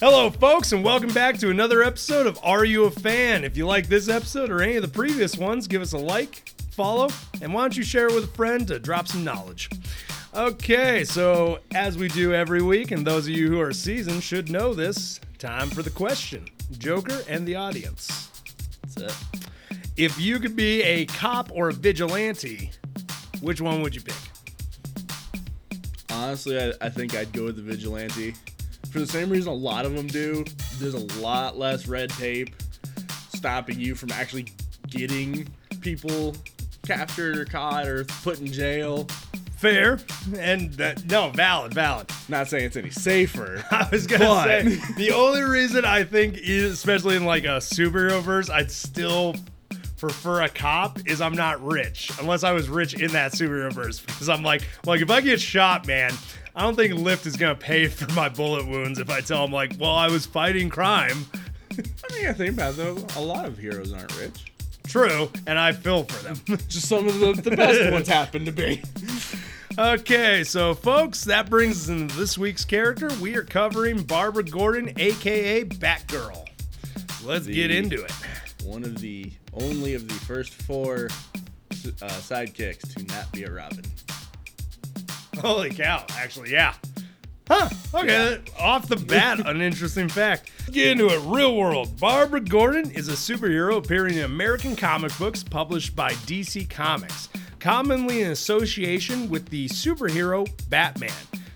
Hello, folks, and welcome back to another episode of Are You a Fan? If you like this episode or any of the previous ones, give us a like, follow, and why don't you share it with a friend to drop some knowledge? Okay, so as we do every week, and those of you who are seasoned should know this, time for the question Joker and the audience. That's it. If you could be a cop or a vigilante, which one would you pick? Honestly, I, I think I'd go with the vigilante. For the same reason a lot of them do. There's a lot less red tape stopping you from actually getting people captured or caught or put in jail. Fair, and that, no, valid, valid. Not saying it's any safer. I was gonna But- say the only reason I think, especially in like a superhero verse, I'd still prefer a cop is I'm not rich unless I was rich in that superhero verse because I'm like, like if I get shot, man, I don't think Lyft is gonna pay for my bullet wounds if I tell them like, well, I was fighting crime. I mean, I think about it, though. A lot of heroes aren't rich. True, and I feel for them. Just some of the, the best ones happen to be. Okay, so folks, that brings us into this week's character. We are covering Barbara Gordon, aka Batgirl. Let's get into it. One of the only of the first four uh, sidekicks to not be a Robin. Holy cow, actually, yeah. Huh, okay, off the bat, an interesting fact. Get into it. Real world. Barbara Gordon is a superhero appearing in American comic books published by DC Comics, commonly in association with the superhero Batman.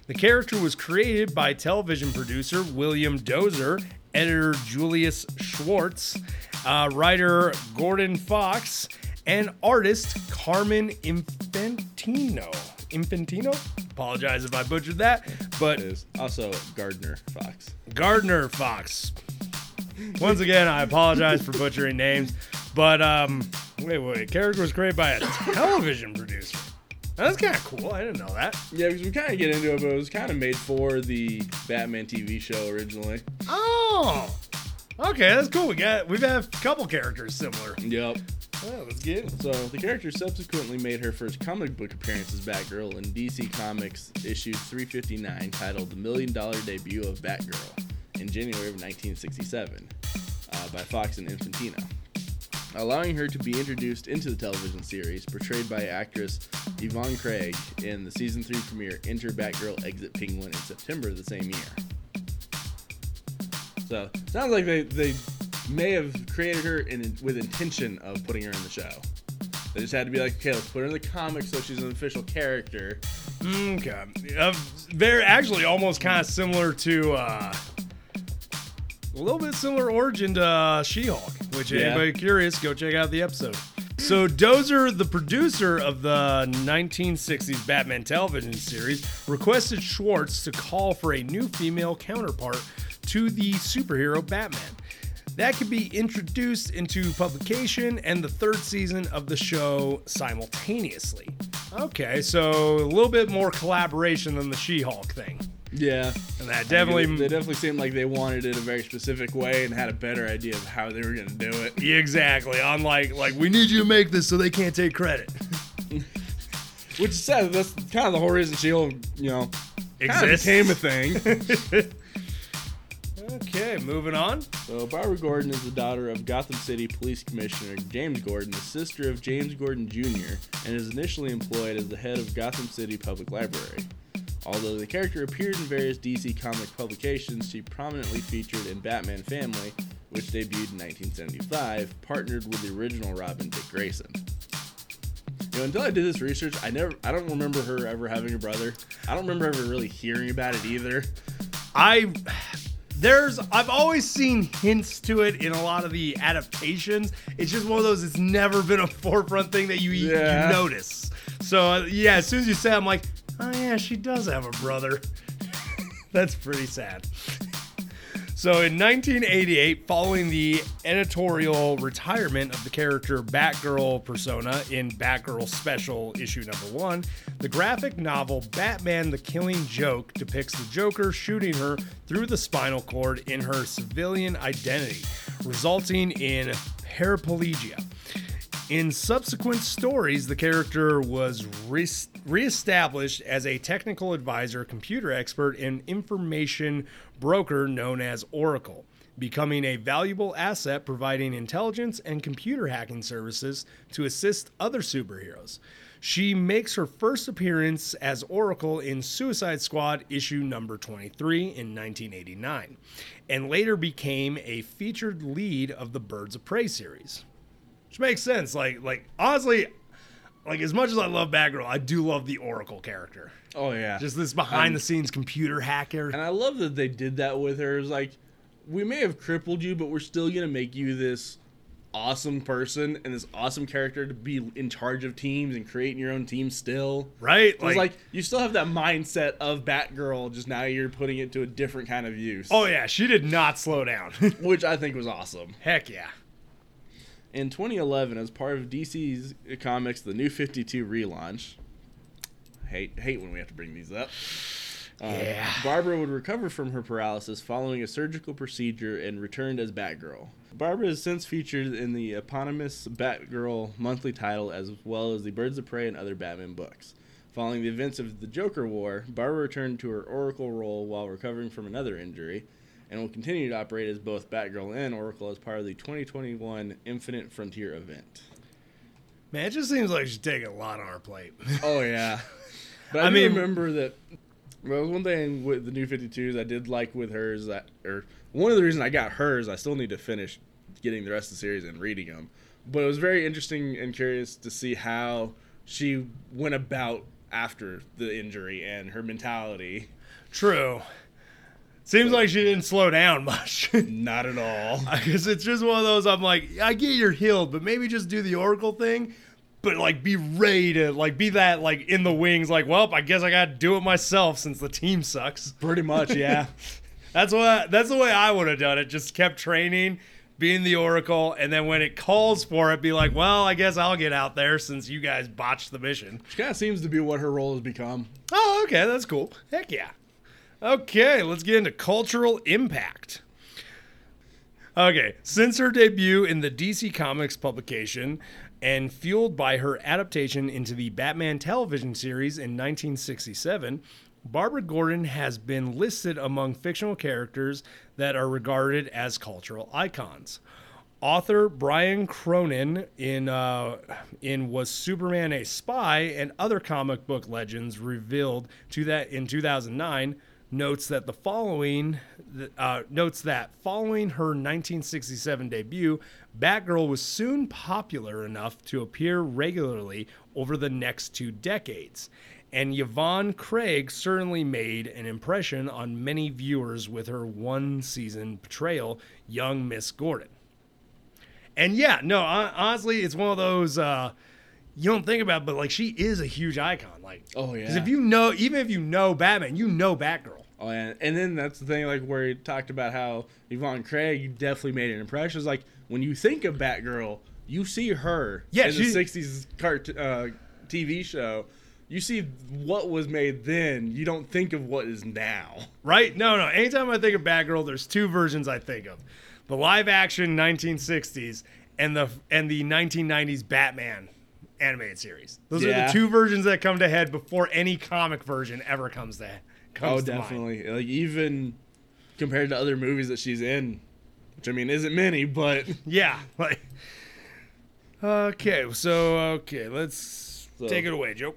The character was created by television producer William Dozier, editor Julius Schwartz, uh, writer Gordon Fox, and artist Carmen Infantino. Infantino? Apologize if I butchered that, but Is also Gardner Fox. Gardner Fox. Once again, I apologize for butchering names, but um, wait, wait, character was created by a television producer. That's kind of cool. I didn't know that. Yeah, because we kind of get into it, but it was kind of made for the Batman TV show originally. Oh, okay, that's cool. We got we've had a couple characters similar. Yep. Let's get it. So the character subsequently made her first comic book appearance as Batgirl in DC Comics issue 359, titled "The Million Dollar Debut of Batgirl" in January of 1967, uh, by Fox and Infantino, allowing her to be introduced into the television series, portrayed by actress Yvonne Craig in the season three premiere "Enter Batgirl, Exit Penguin" in September of the same year. So sounds like they they may have created her in, with intention of putting her in the show. They just had to be like, okay, let's put her in the comics so she's an official character. Okay, uh, they're actually almost kind of similar to uh, a little bit similar origin to uh, She-Hulk. Which Yeah. anybody curious, go check out the episode. So Dozier, the producer of the 1960s Batman television series, requested Schwartz to call for a new female counterpart to the superhero Batman. That could be introduced into publication and the third season of the show simultaneously. Okay, so a little bit more collaboration than the She-Hulk thing. Yeah, And that definitely They definitely seemed like they wanted it a very specific way and had a better idea of how they were gonna do it. Exactly. Unlike like we need you to make this so they can't take credit. Which is sad. That's kind of the whole reason Shield, you know, Exists. became a thing. Okay, moving on. So Barbara Gordon is the daughter of Gotham City Police Commissioner James Gordon, the sister of James Gordon Jr., and is initially employed as the head of Gotham City Public Library. Although the character appeared in various DC comic publications, she prominently featured in Batman Family, which debuted in 1975, partnered with the original Robin Dick Grayson. You know, until I did this research, I never, I don't remember her ever having a brother. I don't remember ever really hearing about it either. I there's I've always seen hints to it in a lot of the adaptations. It's just one of those. It's never been a forefront thing that you, you notice. So uh, yeah, as soon as you say, it, I'm like, oh yeah, she does have a brother. That's pretty sad. So in 1988, following the editorial retirement of the character Batgirl persona in Batgirl Special issue number one, the graphic novel Batman the Killing Joke depicts the Joker shooting her through the spinal cord in her civilian identity, resulting in paraplegia. In subsequent stories, the character was re- reestablished as a technical advisor, computer expert, and information broker known as Oracle, becoming a valuable asset providing intelligence and computer hacking services to assist other superheroes. She makes her first appearance as Oracle in Suicide Squad issue number 23 in 1989, and later became a featured lead of the Birds of Prey series. Which makes sense. Like, like honestly, like as much as I love Batgirl, I do love the Oracle character. Oh yeah. Just this behind the scenes computer hacker. And I love that they did that with her. It's like, we may have crippled you, but we're still gonna make you this awesome person and this awesome character to be in charge of teams and creating your own team still. Right? It's like, you still have that mindset of Batgirl, just now you're putting it to a different kind of use. oh yeah, she did not slow down. which I think was awesome. Heck yeah. In 2011, as part of DC's comics, the New 52 relaunch. Hate hate when we have to bring these up. Uh, Yeah. Barbara would recover from her paralysis following a surgical procedure and returned as Batgirl. Barbara has since featured in the eponymous Batgirl monthly title as well as the Birds of Prey and other Batman books. Following the events of the Joker War, Barbara returned to her Oracle role while recovering from another injury and will continue to operate as both Batgirl and Oracle as part of the 2021 Infinite Frontier event. Man, it just seems like she's taking a lot on her plate. Oh yeah, but I, I mean- remember that. Well, one thing with the new 52s I did like with hers that, or one of the reasons I got hers, I still need to finish getting the rest of the series and reading them. But it was very interesting and curious to see how she went about after the injury and her mentality. True. Seems like she didn't slow down much. Not at all. Because it's just one of those. I'm like, I get you're healed, but maybe just do the Oracle thing. But like, be ready to like be that like in the wings. Like, well, I guess I got to do it myself since the team sucks. Pretty much, yeah. That's what. That's the way I would have done it. Just kept training, being the Oracle, and then when it calls for it, be like, well, I guess I'll get out there since you guys botched the mission. Which kind of seems to be what her role has become. Oh, okay, that's cool. Heck yeah. Okay, let's get into cultural impact. Okay, since her debut in the DC Comics publication and fueled by her adaptation into the Batman television series in 1967, Barbara Gordon has been listed among fictional characters that are regarded as cultural icons. Author Brian Cronin in uh, in Was Superman a Spy and other comic book legends revealed to that in 2009 notes that the following uh, notes that following her 1967 debut, Batgirl was soon popular enough to appear regularly over the next two decades. And Yvonne Craig certainly made an impression on many viewers with her one season portrayal, Young Miss Gordon. And yeah, no, hon- honestly, it's one of those uh, you don't think about, but like she is a huge icon. Like, Oh, because yeah. if you know, even if you know Batman, you know Batgirl. Oh, and, and then that's the thing, like where he talked about how Yvonne Craig definitely made an impression. It's like when you think of Batgirl, you see her Yeah, in the '60s cart uh, TV show. You see what was made then. You don't think of what is now. Right? No, no. Anytime I think of Batgirl, there's two versions I think of: the live action 1960s and the and the 1990s Batman animated series. Those are the two versions that come to head before any comic version ever comes to comes oh, to mind. definitely. Like even compared to other movies that she's in, which I mean isn't many, but Yeah. Like. Okay, so okay, let's So- take it away, Joe.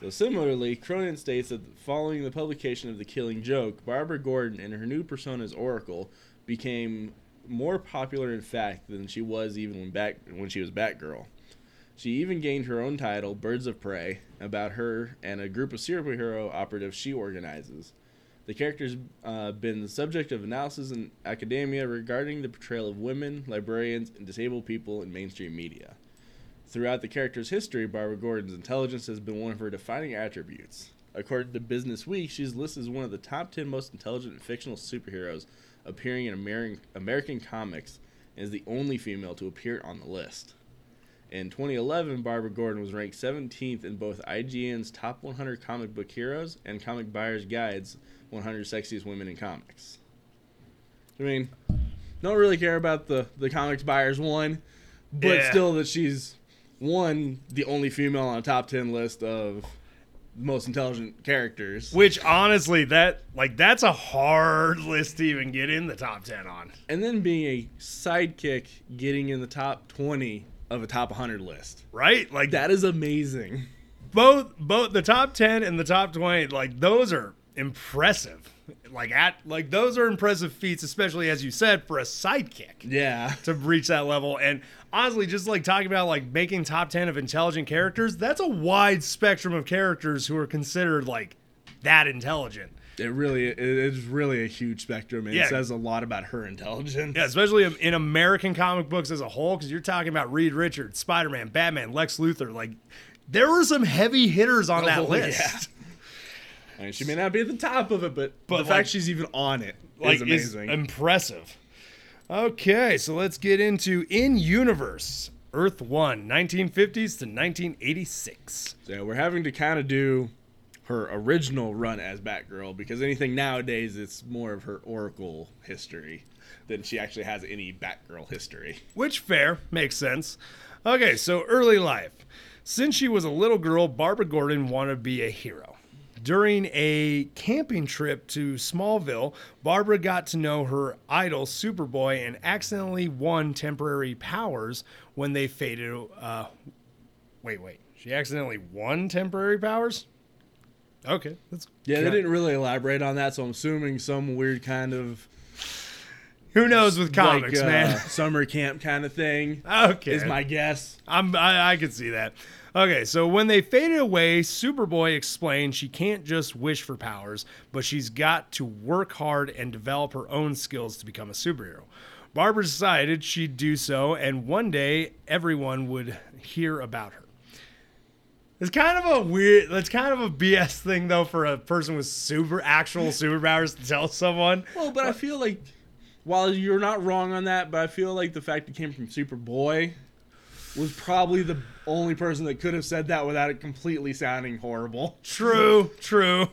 So similarly, Cronin states that following the publication of The Killing Joke, Barbara Gordon and her new persona as Oracle became more popular in fact than she was even when back when she was Batgirl. She even gained her own title, Birds of Prey, about her and a group of superhero operatives she organizes. The character's uh, been the subject of analysis in academia regarding the portrayal of women, librarians, and disabled people in mainstream media. Throughout the character's history, Barbara Gordon's intelligence has been one of her defining attributes. According to Business Week, she's listed as one of the top 10 most intelligent fictional superheroes appearing in American, American comics and is the only female to appear on the list. In 2011, Barbara Gordon was ranked 17th in both IGN's Top 100 Comic Book Heroes and Comic Buyer's Guide's 100 Sexiest Women in Comics. I mean, don't really care about the, the Comics Buyers one, but Yeah. still that she's one, the only female on a top 10 list of most intelligent characters. Which honestly, that like that's a hard list to even get in the top ten on. And then being a sidekick getting in the top 20 of a top 100 list. Right? Like That is amazing. both both the top 10 and the top 20 like those are impressive like at like those are impressive feats especially as you said for a sidekick Yeah. to reach that level and honestly just like talking about like making top 10 of intelligent characters that's a wide spectrum of characters who are considered like that intelligent It really it is really a huge spectrum and Yeah. it says a lot about her intelligence. yeah especially in american comic books as a whole because you're talking about reed richards spider-man batman lex luthor like there were some heavy hitters on oh, that Oh, list yeah. I mean, she may not be at the top of it, but, But, the like- fact she's even on it like is amazing. impressive. Okay, so let's get into in universe Earth 1, 1950s to 1986. so we're having to kind of do her original run as Batgirl because anything nowadays it's more of her Oracle history than she actually has any Batgirl history. Which fair, makes sense. Okay, so early life. Since she was a little girl, Barbara Gordon wanted to be a hero. During a camping trip to Smallville, Barbara got to know her idol Superboy and accidentally won temporary powers when they faded. Uh, wait, wait. She accidentally won temporary powers? Okay, that's Yeah, they didn't really elaborate on that, so I'm assuming some weird kind of Who knows with comics, like, uh, man? summer camp kind of thing. Okay, Is my guess. I'm, I, I could see that. Okay, so when they faded away, Superboy explained she can't just wish for powers, but she's got to work hard and develop her own skills to become a superhero. Barbara decided she'd do so, and one day everyone would hear about her. It's kind of a weird, that's kind of a BS thing, though, for a person with super actual superpowers to tell someone. Well, but I feel like while you're not wrong on that, but I feel like the fact it came from Superboy was probably the only person that could have said that without it completely sounding horrible. True, true.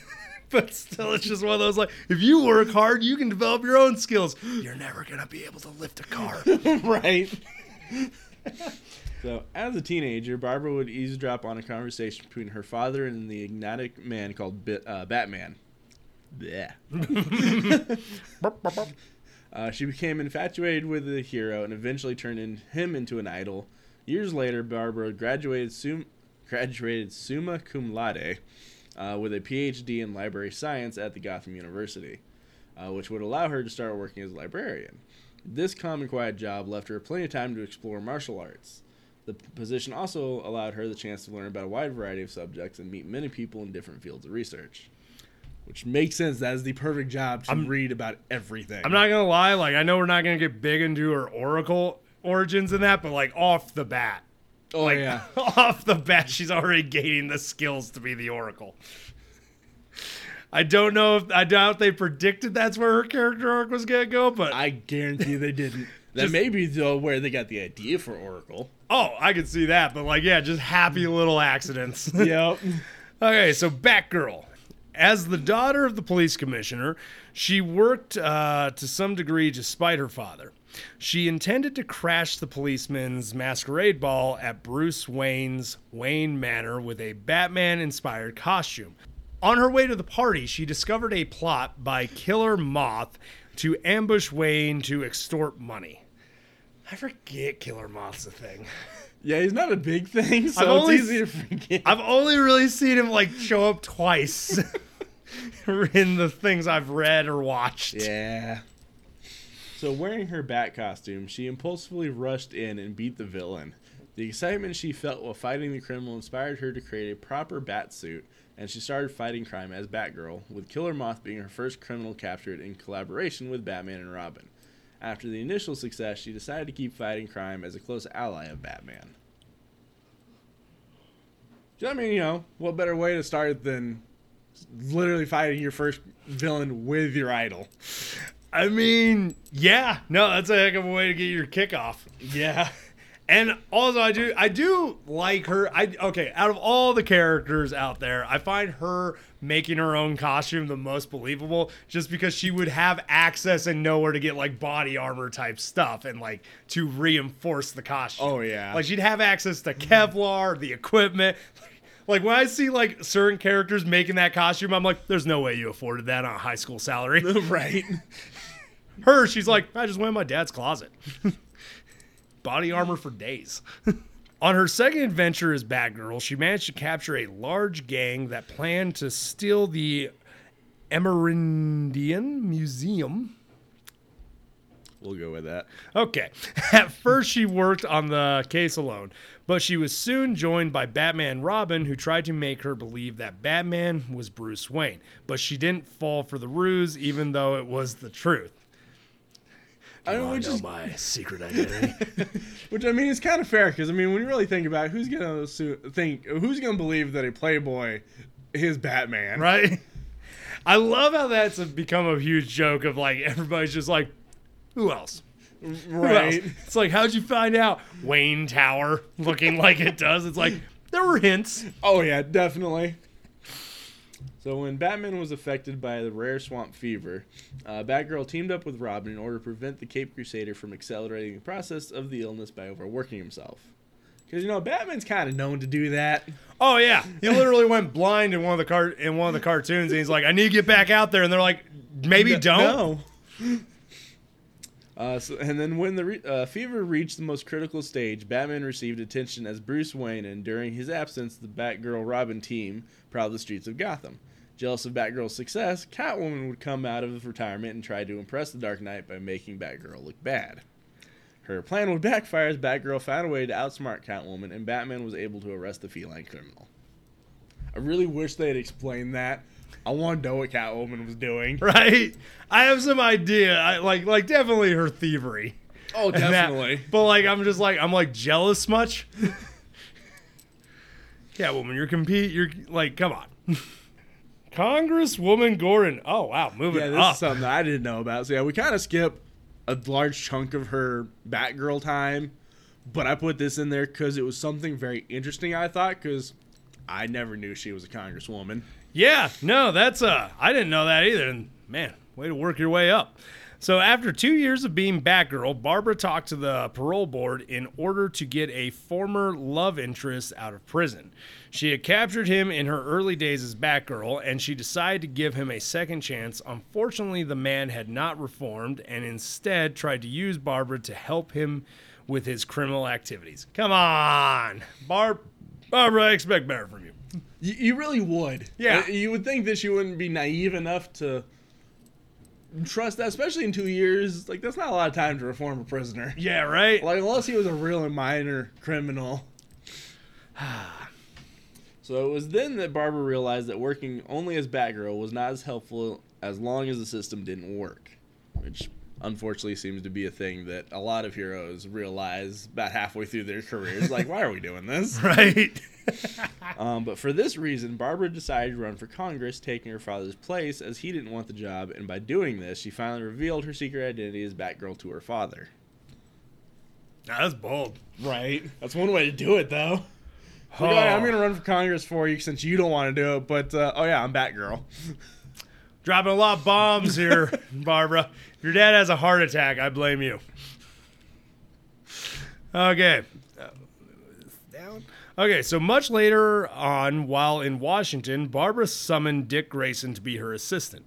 but still, it's just one of those like, if you work hard, you can develop your own skills. You're never gonna be able to lift a car. right. so, as a teenager, Barbara would eavesdrop on a conversation between her father and the enigmatic man called uh, Batman. Bleh. Uh, she became infatuated with the hero and eventually turned in, him into an idol. Years later, Barbara graduated, sum, graduated summa cum laude uh, with a PhD in library science at the Gotham University, uh, which would allow her to start working as a librarian. This calm and quiet job left her plenty of time to explore martial arts. The position also allowed her the chance to learn about a wide variety of subjects and meet many people in different fields of research. Which makes sense. That is the perfect job to I'm- read about everything. I'm not gonna lie, like I know we're not gonna get big into her Oracle origins in that, but like off the bat, Oh like yeah. off the bat, she's already gaining the skills to be the Oracle. I don't know if I doubt they predicted that's where her character arc was gonna go, but I guarantee they didn't. That Just- may be though where they got the idea for Oracle. oh, I could see that. But like, yeah, just happy little accidents. yep. Okay, so Batgirl. As the daughter of the police commissioner, she worked uh, to some degree to spite her father. She intended to crash the policeman's masquerade ball at Bruce Wayne's Wayne Manor with a Batman inspired costume. On her way to the party, she discovered a plot by Killer Moth to ambush Wayne to extort money. I forget Killer Moth's a thing. Yeah, he's not a big thing, so I've it's easy to forget. I've only really seen him like show up twice in the things I've read or watched. Yeah. So wearing her bat costume, she impulsively rushed in and beat the villain. The excitement she felt while fighting the criminal inspired her to create a proper bat suit, and she started fighting crime as Batgirl, with Killer Moth being her first criminal captured in collaboration with Batman and Robin. After the initial success, she decided to keep fighting crime as a close ally of Batman. I mean, you know, what better way to start than literally fighting your first villain with your idol? I mean, yeah, no, that's a heck of a way to get your kickoff. Yeah. And also, I do I do like her. I okay. Out of all the characters out there, I find her making her own costume the most believable, just because she would have access and know where to get like body armor type stuff and like to reinforce the costume. Oh, yeah. like she'd have access to Kevlar, the equipment. Like when I see like certain characters making that costume, I'm like, there's no way you afforded that on a high school salary. right. Her, she's like, I just went in my dad's closet. Body armor for days. On her second adventure as Batgirl, she managed to capture a large gang that planned to steal the Amerindian Museum. We'll go with that. Okay. At first, she worked on the case alone, but she was soon joined by Batman Robin, who tried to make her believe that Batman was Bruce Wayne. But she didn't fall for the ruse, even though it was the truth. I mean, which know is my secret identity. which I mean is kind of fair because I mean when you really think about it, who's gonna think who's gonna believe that a Playboy is Batman? right? I love how that's become a huge joke of like everybody's just like, who else? Who else? Right. It's like, how'd you find out Wayne Tower looking like it does? It's like there were hints. Oh yeah, definitely. So when Batman was affected by the rare swamp fever, uh, Batgirl teamed up with Robin in order to prevent the Cape Crusader from accelerating the process of the illness by overworking himself. Because you know Batman's kind of known to do that. Oh yeah, he literally went blind in one of the car in one of the cartoons, and he's like, I need to get back out there, and they're like, maybe don't. No. Uh, so, and then when the re- uh, fever reached the most critical stage, Batman received attention as Bruce Wayne, and during his absence, the Batgirl Robin team prowled the streets of Gotham. Jealous of Batgirl's success, Catwoman would come out of retirement and try to impress the Dark Knight by making Batgirl look bad. Her plan would backfire as Batgirl found a way to outsmart Catwoman, and Batman was able to arrest the feline criminal. I really wish they had explained that. I want to know what Catwoman was doing. Right? I have some idea. I like like definitely her thievery. Oh, And that- definitely. but like I'm just like I'm like jealous much. yeah, woman, you're compete. You're like, come on. Congresswoman Gordon. Oh wow, moving Yeah, this up. is something that I didn't know about. So yeah, we kind of skip a large chunk of her Batgirl time, but I put this in there because it was something very interesting. I thought because I never knew she was a congresswoman. Yeah, no, that's uh I didn't know that either. And man, way to work your way up. So after two years of being Batgirl, Barbara talked to the parole board in order to get a former love interest out of prison. She had captured him in her early days as Batgirl, and she decided to give him a second chance. Unfortunately, the man had not reformed and instead tried to use Barbara to help him with his criminal activities. Come on, Barb, Barbara, I expect better from you. You, you really would. Yeah. Uh, You would think that she wouldn't be naive enough to trust that, especially in two years. Like that's not a lot of time to reform a prisoner. Yeah, right. Like unless he was a real minor criminal. so it was then that Barbara realized that working only as Batgirl was not as helpful as long as the system didn't work, which unfortunately seems to be a thing that a lot of heroes realize about halfway through their careers. like, why are we doing this? Right. Um, but for this reason, Barbara decided to run for Congress, taking her father's place as he didn't want the job, and by doing this, she finally revealed her secret identity as Batgirl to her father. Nah, that's bold. Right. That's one way to do it, though. Oh. "Oh, yeah, I'm going to run for Congress for you since you don't want to do it, but uh, oh, yeah, I'm Batgirl. Dropping a lot of bombs here, Barbara. If your dad has a heart attack, I blame you. Okay. Down. Okay, so much later on, while in Washington, Barbara summoned Dick Grayson to be her assistant.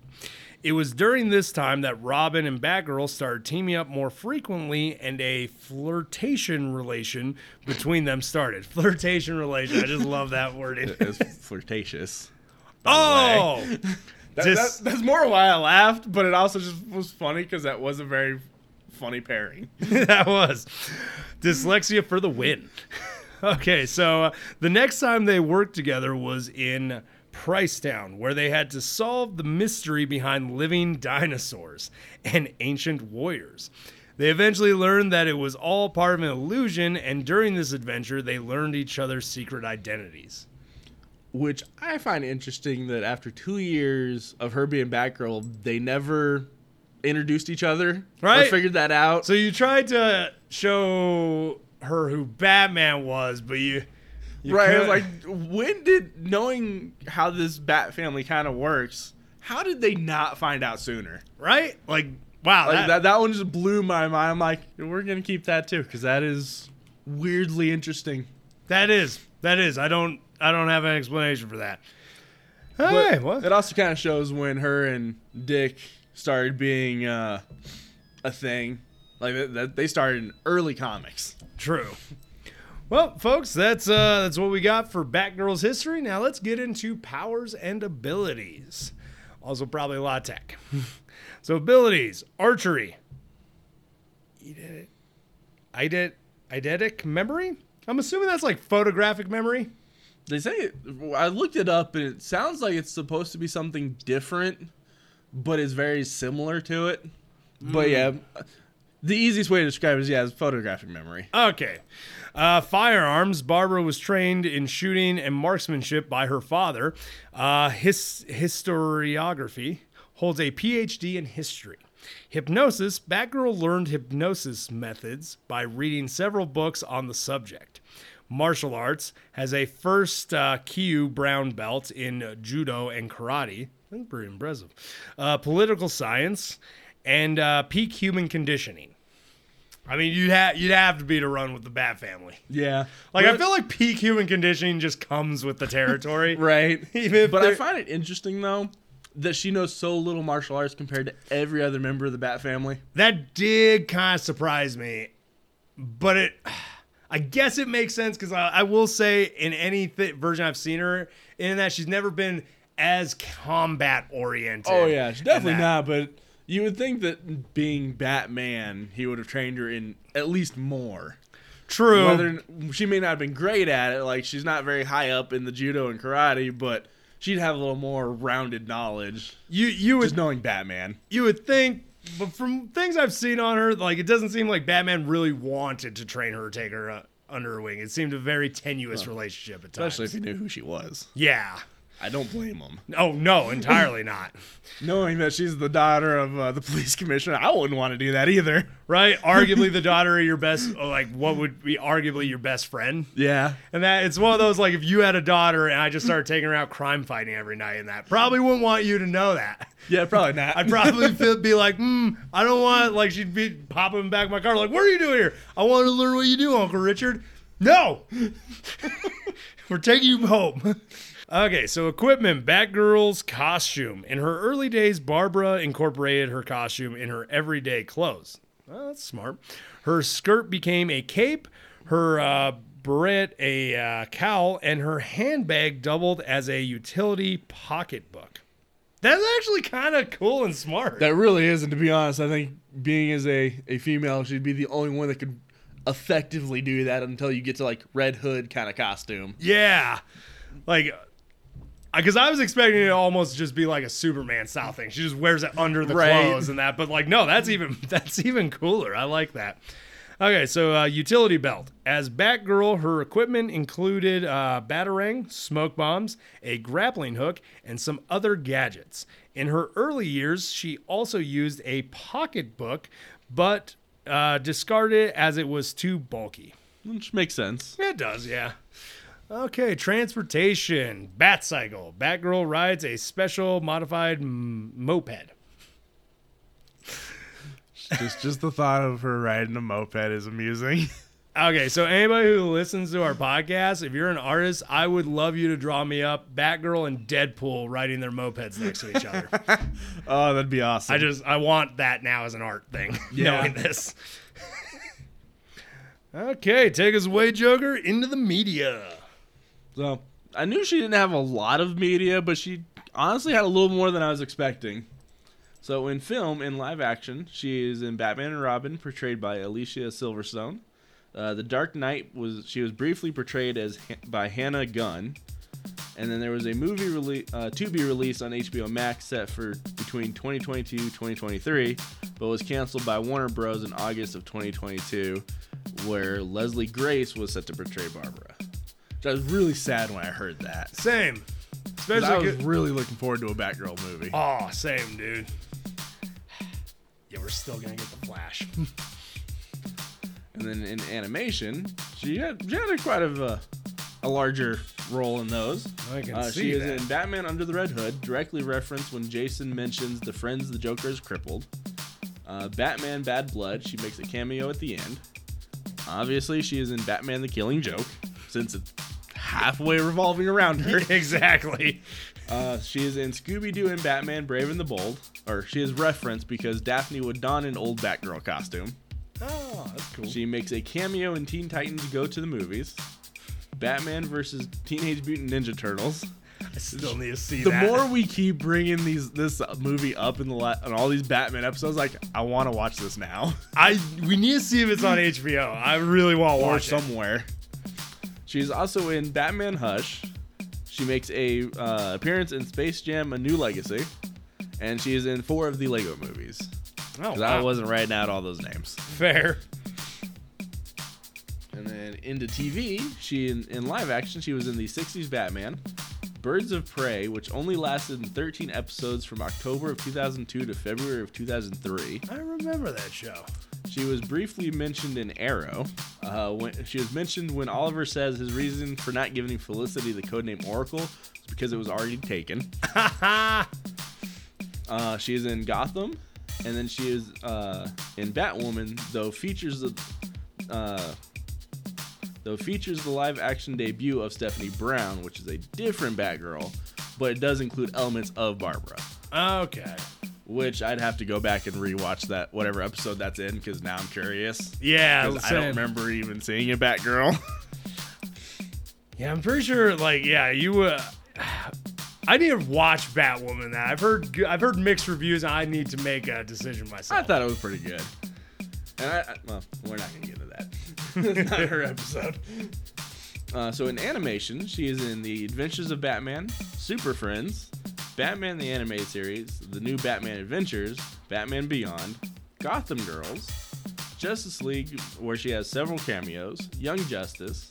It was during this time that Robin and Batgirl started teaming up more frequently, and a flirtation relation between them started. Flirtation relation. I just love that wording. It's flirtatious. Oh, That, Dis- that- that's more why I laughed, but it also just was funny because that was a very funny pairing. that was dyslexia for the win. okay, so uh, the next time they worked together was in Pricetown, where they had to solve the mystery behind living dinosaurs and ancient warriors. They eventually learned that it was all part of an illusion, and during this adventure, they learned each other's secret identities. Which I find interesting that after two years of her being Batgirl, they never introduced each other or Right. figured that out. So you tried to show her who Batman was, but you, you right. Couldn't- like, when did knowing how this Bat family kind of works? How did they not find out sooner? right? Like, wow, Like that, that, that one just blew my mind. I'm like, we're gonna keep that too because that is weirdly interesting. that is that is. I don't I don't have an explanation for that. But Hey, what? it also kind of shows when her and Dick started being uh, a thing. Like that, that they started in early comics. True. Well, folks, that's uh that's what we got for Batgirl's history. Now let's get into powers and abilities. Also, probably a lot of tech. so abilities: archery. You did it. I did. eidetic memory. I'm assuming that's like photographic memory. They say I looked it up and it sounds like it's supposed to be something different, but it's very similar to it. But yeah, the easiest way to describe it is yeah, it's photographic memory. Okay. Uh, firearms. Barbara was trained in shooting and marksmanship by her father. Uh, his historiography holds a PhD in history. Hypnosis. Batgirl learned hypnosis methods by reading several books on the subject. Martial arts has a first uh, Kyu brown belt in judo and karate. That's pretty impressive. Uh, political science and uh, peak human conditioning. I mean, you'd have you'd have to be to run with the Bat Family. Yeah, Like, I feel like peak human conditioning just comes with the territory, right. Even but I find it interesting though that she knows so little martial arts compared to every other member of the Bat family. That did kind of surprise me, but it, I guess it makes sense because I, I will say in any th- version I've seen her in that she's never been as combat oriented. Oh yeah, she's definitely not. But you would think that being Batman, he would have trained her in at least more. True. Whether she may not have been great at it, like she's not very high up in the judo and karate, but she'd have a little more rounded knowledge you you would just knowing Batman. you would think, but from things I've seen on her, like it doesn't seem like Batman really wanted to train her or take her uh, under her wing. It seemed a very tenuous relationship at times. Especially if he knew who she was. yeah. I don't blame him. Oh no, entirely not. Knowing that she's the daughter of uh, the police commissioner, I wouldn't want to do that either. Right? Arguably the daughter of your best, like what would be arguably your best friend. Yeah. And that it's one of those like if you had a daughter and I just started taking her out crime fighting every night and that probably wouldn't want you to know that. Yeah, probably not. I'd probably feel, be like, hmm, I don't want like she'd be popping back of my car like, what are you doing here? I want to learn what you do, Uncle Richard. No, we're taking you home. Okay, so equipment, Batgirl's costume. In her early days, Barbara incorporated her costume in her everyday clothes. Well, that's smart. Her skirt became a cape, her uh, beret a uh, cowl, and her handbag doubled as a utility pocketbook. That's actually kind of cool and smart. That really is, and to be honest, I think being as a, a female, she'd be the only one that could effectively do that until you get to like Red Hood kind of costume. Yeah. Like, because I was expecting it to almost just be like a Superman style thing. She just wears it under the Right. clothes and that. But like, no, that's even that's even cooler. I like that. Okay, so uh, utility belt. As Batgirl, her equipment included uh, batarang, smoke bombs, a grappling hook, and some other gadgets. In her early years, she also used a pocketbook, but uh, discarded it as it was too bulky. Which makes sense. It does, yeah. Okay, transportation. Bat cycle. Batgirl rides a special modified m- moped. just just the thought of her riding a moped is amusing. Okay, so anybody who listens to our podcast, if you're an artist, I would love you to draw me up Batgirl and Deadpool riding their mopeds next to each other. oh, that'd be awesome. I just I want that now as an art thing. Yeah. Knowing this. okay, take us away, Joker, into the media. So I knew she didn't have a lot of media, but she honestly had a little more than I was expecting. So in film, in live action, she is in Batman and Robin, portrayed by Alicia Silverstone. Uh, the Dark Knight was she was briefly portrayed as by Hannah Gunn, and then there was a movie rele- uh, to be released on HBO Max set for between 2022 2023, but was canceled by Warner Bros. in August of 2022, where Leslie Grace was set to portray Barbara. I was really sad when I heard that. Same. 'Cause I Especially was good- really looking forward to a Batgirl movie. Oh, same, dude. Yeah, we're still gonna get the Flash. And then in animation, she had, she had a quite of a, a larger role in those. I can Uh, see she is in Batman Under the Red Hood, directly referenced when Jason mentions the friends the Joker is crippled. Uh, Batman Bad Blood, she makes a cameo at the end. Obviously, she is in Batman the Killing Joke, since it's halfway revolving around her. exactly. Uh, she is in Scooby Doo and Batman Brave and the Bold, or she is referenced because Daphne would don an old Batgirl costume. Oh, that's cool. She makes a cameo in Teen Titans Go to the Movies. Batman versus Teenage Mutant Ninja Turtles. I still need to see that. The that. more we keep bringing these this movie up in the la- on all these Batman episodes, like I want to watch this now I we need to see if it's on HBO. I really want to or watch it. somewhere. She's also in Batman Hush. She makes a uh, appearance in Space Jam: A New Legacy, and she is in four of the Lego movies. Oh, 'Cause I wasn't writing out all those names. fair. And then into TV, she in, in live action, she was in the 60s Batman, Birds of Prey, which only lasted in 13 episodes from October of 2002 to February of 2003. I remember that show. She was briefly mentioned in Arrow. Uh, when, she was mentioned when Oliver says his reason for not giving Felicity the codename Oracle is because it was already taken. Uh, she is in Gotham, and then she is uh, in Batwoman, though features the uh, though features the live action debut of Stephanie Brown, which is a different Batgirl, but it does include elements of Barbara. Okay. Which I'd have to go back and rewatch that whatever episode that's in because now I'm curious. Yeah, I don't remember even seeing a Batgirl. Yeah, I'm pretty sure. Like, yeah, you. Uh, I need to watch Batwoman. That I've heard. I've heard mixed reviews. and I need to make a decision myself. I thought it was pretty good. And I, I well, we're not gonna get into that. it's not her episode. Uh, so in animation, she is in the Adventures of Batman, Super Friends, Batman the Anime Series, the new Batman Adventures, Batman Beyond, Gotham Girls, Justice League, where she has several cameos, Young Justice,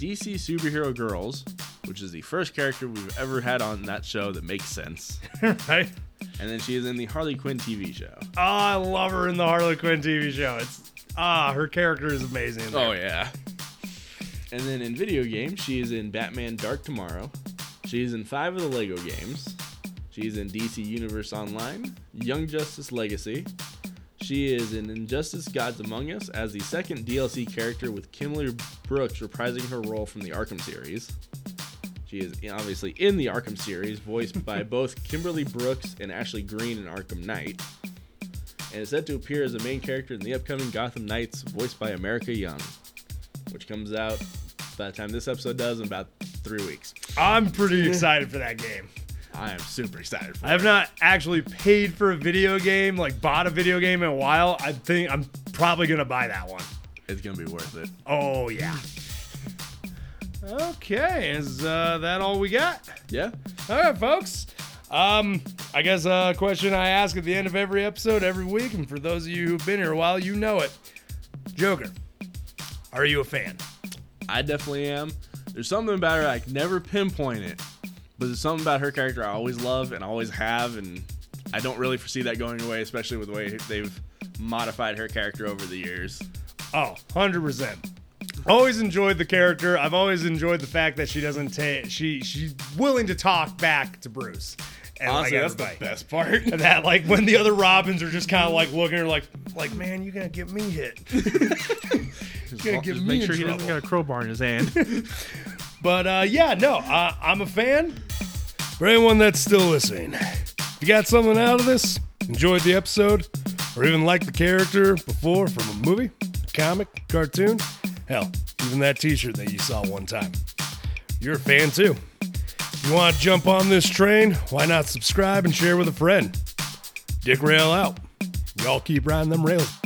DC Superhero Girls, which is the first character we've ever had on that show that makes sense, right? and then she is in the Harley Quinn TV show. Oh, I love her in the Harley Quinn TV show. It's ah, her character is amazing. Oh yeah. And then in video games, she is in Batman Dark Tomorrow. She's in five of the Lego games. She's in DC Universe Online, Young Justice Legacy. She is in Injustice Gods Among Us as the second DLC character with Kimberly Brooks reprising her role from the Arkham series. She is obviously in the Arkham series, voiced by both Kimberly Brooks and Ashley Greene in Arkham Knight. And is set to appear as a main character in the upcoming Gotham Knights, voiced by America Young which comes out by the time this episode does in about three weeks. I'm pretty excited for that game. I am super excited for I have not actually paid for a video game, like bought a video game in a while. I think I'm probably gonna buy that one. It's gonna be worth it. Oh yeah. Okay, is uh, that all we got? Yeah. All right, folks. Um, I guess a question I ask at the end of every episode every week, and for those of you who've been here a while, you know it. Joker, are you a fan? I definitely am. There's something about her I can never pinpoint it, but there's something about her character I always love and always have, and I don't really foresee that going away, especially with the way they've modified her character over the years. Oh, 100%. Always enjoyed the character. I've always enjoyed the fact that she doesn't take she she's willing to talk back to Bruce. And Honestly, like that's the best part. And that like when the other Robins are just kind of like looking at her like like man, you're gonna get me hit. you're gonna get Just me make in sure he trouble. doesn't got a crowbar in his hand. But uh, yeah, no, uh, I'm a fan. For anyone that's still listening, if you got something out of this, enjoyed the episode, or even liked the character before from a movie, comic, cartoon, hell, even that t shirt that you saw one time, you're a fan too. If you want to jump on this train, why not subscribe and share with a friend? Dick Rail out. Y'all keep riding them rails.